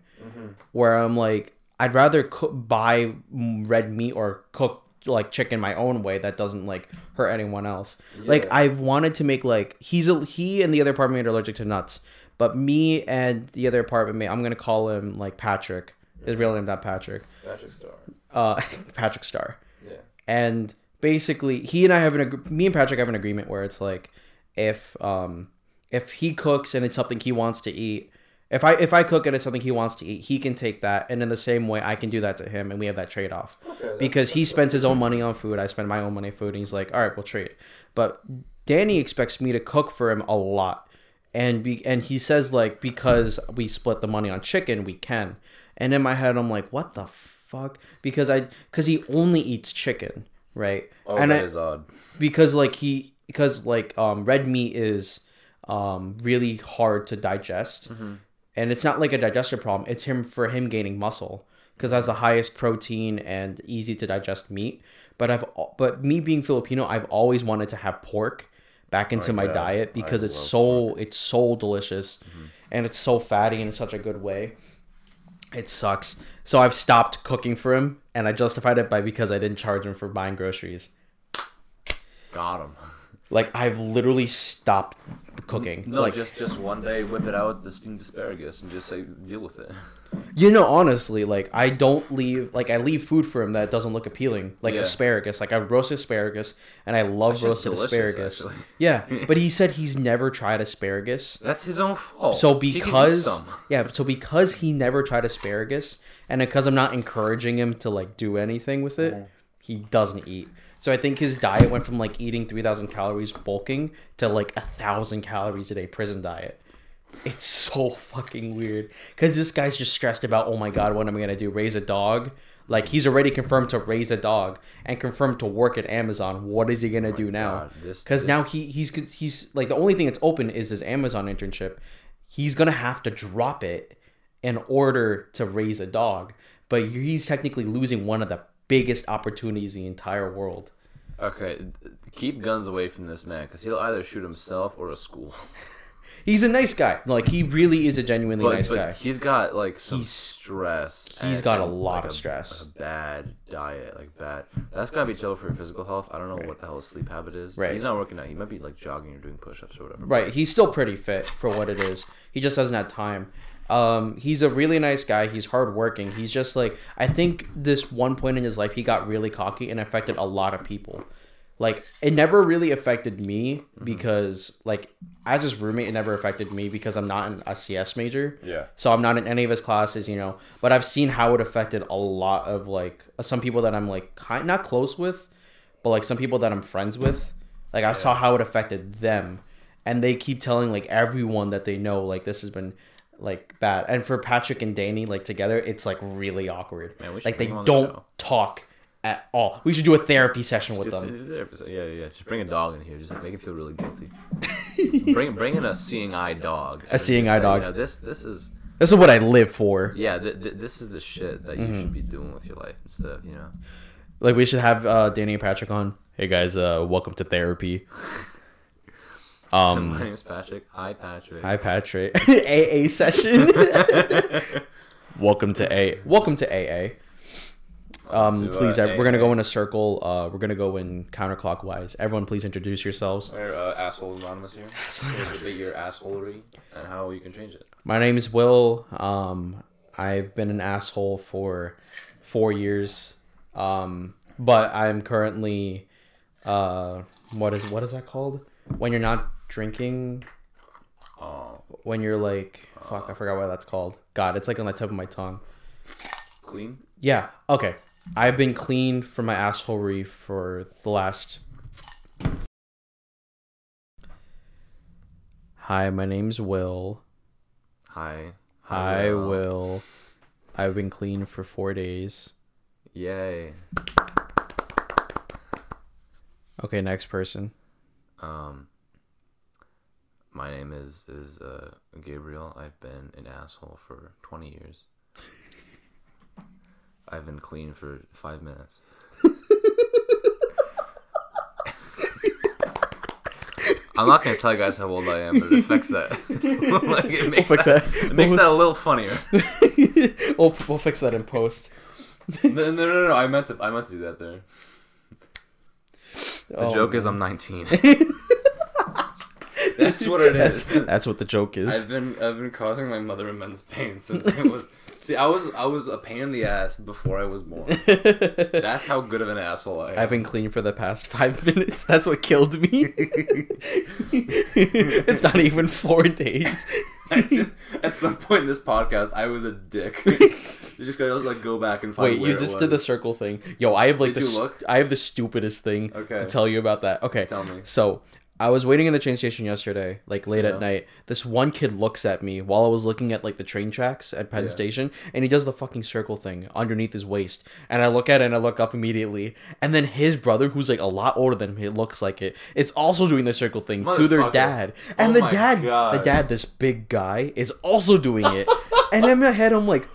Where I'm like, I'd rather cook, buy red meat or cook like chicken my own way that doesn't like hurt anyone else. Like I've wanted to make like he's a, he and the other apartment mate are allergic to nuts, but me and the other apartment mate, I'm gonna call him like Patrick. His real name not Patrick. Patrick Star. Uh, Patrick Star Yeah. And basically he and I have an ag- me and Patrick have an agreement where it's like if um if he cooks and it's something he wants to eat if I if I cook and it's something he wants to eat he can take that. And in the same way I can do that to him and we have that trade off because he spends his own money on food I spend my own money on food and he's like all right we'll trade. But Danny expects me to cook for him a lot. And be and he says like because we split the money on chicken we can. And in my head i'm like what the fuck? Because i because he only eats chicken right? Oh, and that I, is odd. because like he because like um red meat is um really hard to digest. And it's not like a digestive problem. It's him for him gaining muscle because that's the highest protein and easy to digest meat. But i've but me being filipino i've always wanted to have pork back into my yeah. diet because I it's so it's so delicious and it's so fatty in such a good way it sucks so i've stopped cooking for him and i justified it by because i didn't charge him for buying groceries Got him. like I've literally stopped cooking. No, like just just one day whip it out the steamed asparagus and just say deal with it. You know, honestly, like I don't leave like I leave food for him that doesn't look appealing, like Yeah. asparagus. Like I roast asparagus, and I love That's just roasted delicious, asparagus. actually. Yeah, but he said he's never tried asparagus. That's his own fault. So He can eat because some. yeah, so because he never tried asparagus, and because I'm not encouraging him to like do anything with it, Mm-hmm. he doesn't eat. So I think his diet went from like eating three thousand calories bulking to like a thousand calories a day prison diet. It's so fucking weird. Because this guy's just stressed about oh my god what am I gonna do? Raise a dog? Like he's already confirmed to raise a dog and confirmed to work at Amazon. What is he gonna oh do now? Oh God, this- because this- now he he's he's like the only thing that's open is his Amazon internship. He's gonna have to drop it in order to raise a dog. But he's technically losing one of the biggest opportunities in the entire world. Okay, keep guns away from this man because he'll either shoot himself or a school. He's a nice guy. Like he really is a genuinely But, nice but guy. he's got like some He's- stress. he's and- got a lot like, of a- stress. a bad diet, like bad. That's gotta be chill for your physical health. I don't know what the hell his sleep habit is. Right. He's not working out. He might be like jogging or doing push-ups or whatever. Right. He's still pretty fit for what it is. He just doesn't have time. Um, he's a really nice guy. He's hardworking. He's just like I think this one point in his life he got really cocky and affected a lot of people. Like it never really affected me Mm-hmm. because like as his roommate, it never affected me because I'm not an, a CS major. Yeah. So I'm not in any of his classes, you know. But I've seen how it affected a lot of like some people that I'm like kind not close with, but like some people that I'm friends with. Like I saw how it affected them, and they keep telling like everyone that they know like this has been like bad. And for Patrick and Danny like together, it's like really awkward. Man, like they bring them on the don't show. talk at all. We should do a therapy session with Just- them. just. Yeah, yeah. Just bring a dog in here. Just like, make him feel really guilty. bring bring in a seeing eye dog. and seeing eye say, dog. You know, this this is This is what I live for. yeah. Th- th- this is the shit that you Mm-hmm. should be doing with your life instead of you know. Like we should have uh, Danny and Patrick on. Hey guys, uh, welcome to therapy. Um, My name's Patrick. Hi, Patrick. Hi Patrick. AA session. welcome to A. Welcome to AA. Um, to, uh, please, uh, we're gonna go in a circle. Uh, we're gonna go in counterclockwise. Everyone, please introduce yourselves. We're uh, asshole anonymous here. Here's your assholery and how you can change it. My name is Will. Um, I've been an asshole for four years. Um, but I'm currently, uh, what is what is that called? When you're not drinking, Oh, when you're like, fuck, I forgot what that's called. God, it's like on the tip of my tongue. clean. Yeah. Okay. I've been clean from my assholery for the last. Hi, my name's Will. Hi. Hi, Will. Will. I've been clean for four days. Yay. Okay, next person. Um. My name is is uh, Gabriel. I've been an asshole for twenty years. I've been clean for five minutes. I'm not gonna tell you guys how old I am, but it affects that. like, it makes fix that, that. It makes that a little funnier. we'll, we'll fix that in post. no, no, no, no. I meant to. I meant to do that there. The Oh, joke is. I'm 19. That's what it is. That's, that's what the joke is. I've been I've been causing my mother immense pain since I was. See, I was I was a pain in the ass before I was born. That's how good of an asshole I am. I've been clean for the past five minutes. That's what killed me. it's not even four days. Just- at some point in this podcast, I was a dick. you just gotta like go back and find. Wait, you just did the circle thing. Yo, I have like Did the you look? I have the stupidest thing Okay. to tell you about that. Okay, Tell me. So I was waiting in the train station yesterday, like late Yeah. at night. This one kid looks at me while I was looking at like the train tracks at Penn Yeah. Station, and he does the fucking circle thing underneath his waist. And I look at it and I look up immediately, and then his brother, who's like a lot older than him, it looks like it, is also doing the circle thing to their dad. And Oh the dad, the dad, this big guy, is also doing it. and in my head, I'm like.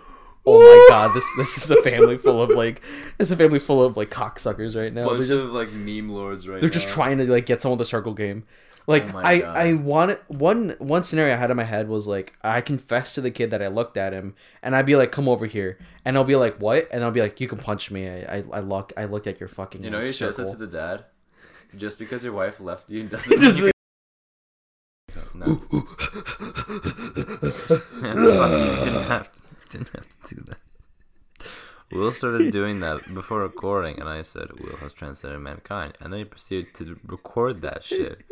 Oh my god, this this is a family full of like this is a family full of like cocksuckers right now. They're Bunch just of like meme lords right now. they're just trying to like get someone to circle game. Like Oh I God. I wanted one one scenario I had in my head was like I confess to the kid that I looked at him and I'd be like come over here and I'll be like what and I'll be like you can punch me I I, I look I looked at your fucking You know, you should have said to the dad, just because your wife left you doesn't. Mean you can- no. you didn't have didn't have to do that. Will started doing that before recording, and I said, "Will has transcended mankind," and then he proceeded to record that shit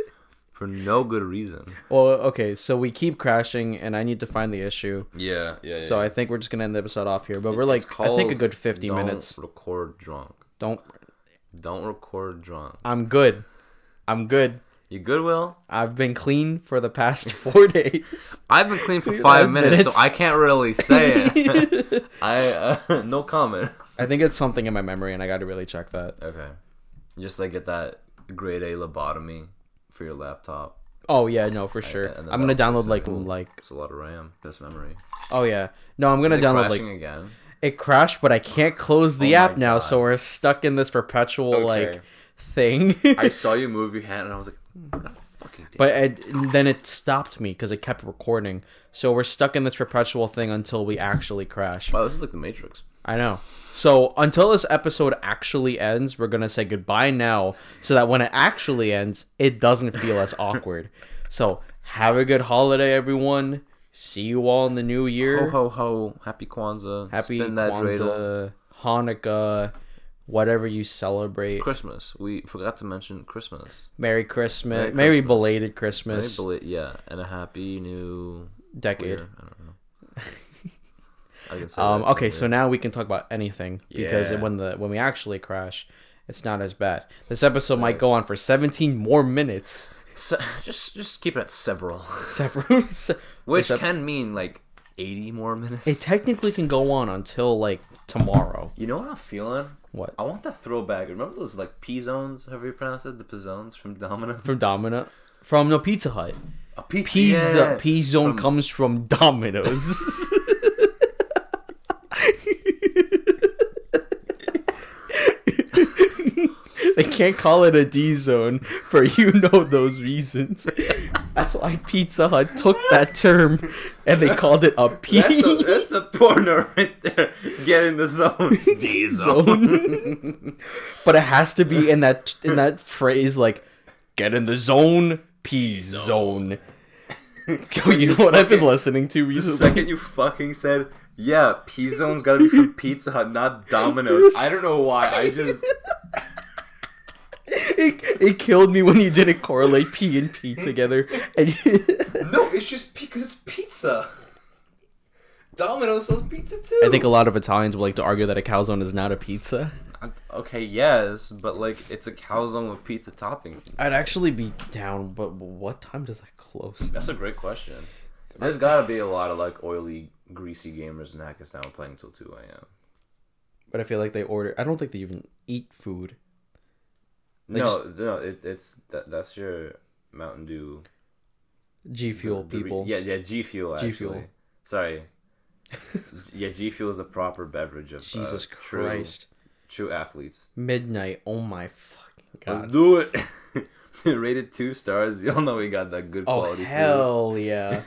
for no good reason. well okay so we keep crashing and I need to find the issue Yeah, yeah. so I think we're just gonna end the episode off here but we're like I think a good fifty minutes Record drunk. don't Don't record drunk. I'm good I'm good You good, Will? I've been clean for the past four days I've been clean for Five minutes, minutes. so I can't really say it. I uh, no comment. I think it's something in my memory and I got to really check that. Okay, just like get that grade A lobotomy for your laptop. Oh yeah, no, for sure. then I'm gonna download like Ooh. like. It's a lot of RAM. This memory. Oh yeah, no, I'm gonna download like. again. It crashed, but I can't close the Oh app now, God. so we're stuck in this perpetual Okay. like thing. I saw you move your hand, and I was like, "What the fuck are you But it, then it stopped me because it kept recording. So we're stuck in this perpetual thing until we actually crash. Wow, this is like the Matrix. I know. So until this episode actually ends, we're gonna say goodbye now, so that when it actually ends, it doesn't feel as awkward. So have a good holiday, everyone. See you all in the new year. Ho ho ho! Happy Kwanzaa. Happy Spin that dreidel. Hanukkah, whatever you celebrate. Christmas. We forgot to mention Christmas. Merry Christmas. Merry Merry, Christmas. belated Christmas bela- yeah, and a happy new decade. year. I don't know. I can say Um, that okay, so now we can talk about anything because Yeah. when the when we actually crash, it's not as bad. This episode might go on for 17 more minutes. Se- just just keep it at several, Several. which can mean like eighty more minutes. It technically can go on until like tomorrow. you know what I'm feeling? What? I want that throwback. Remember those like P zones? Have you pronounced it? The P zones from Domino. From Domino. From no Pizza Hut. A pizza. Pizza yeah. P zone From- comes from Domino's. they can't call it a D zone for you know those reasons. That's why Pizza Hut took that term and they called it a P That's a, that's a porno right there. Get in the zone. D zone. zone. but it has to be in that in that phrase like get in the zone, P zone. Yo, you know what I've been listening to recently? The second you fucking said, yeah, P zone's gotta be from Pizza Hut, not Domino's. I don't know why. I just it, it killed me when you didn't correlate P and P together. And no, it's just because it's pizza. Domino's sells pizza too. I think a lot of Italians would like to argue that a calzone is not a pizza. Okay, yes, but like it's a calzone with pizza toppings. I'd actually be down, but what time does that close? That's a great question. There's gotta be a lot of like oily, greasy gamers in Hackettstown playing till two a.m. But I feel like they order. I don't think they even eat food. They No, no, it, it's that, that's your Mountain Dew G Fuel the re- people. yeah, yeah, G Fuel. Actually. G Fuel. Sorry. yeah, G Fuel is the proper beverage of uh, Jesus true, Christ. true athletes. Midnight. Oh my fucking god. Let's do it. Rated two stars. Y'all know we got that good Oh quality. hell yeah!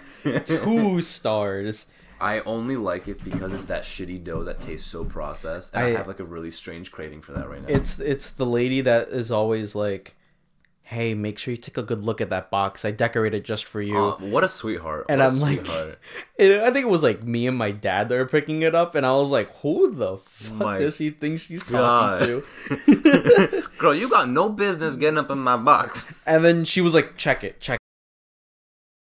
Two stars. I only like it because it's that shitty dough that tastes so processed, and I, I- have like a really strange craving for that right now. It's it's the lady that is always like, "Hey, make sure you take a good look at that box. I decorated it just for you." Uh, what a sweetheart! and What I'm like, and I think it was like me and my dad that were picking it up, and I was like, "Who the fuck My does she think she's God. talking to?" Girl, you got no business getting up in my box. And then she was like, "Check it, check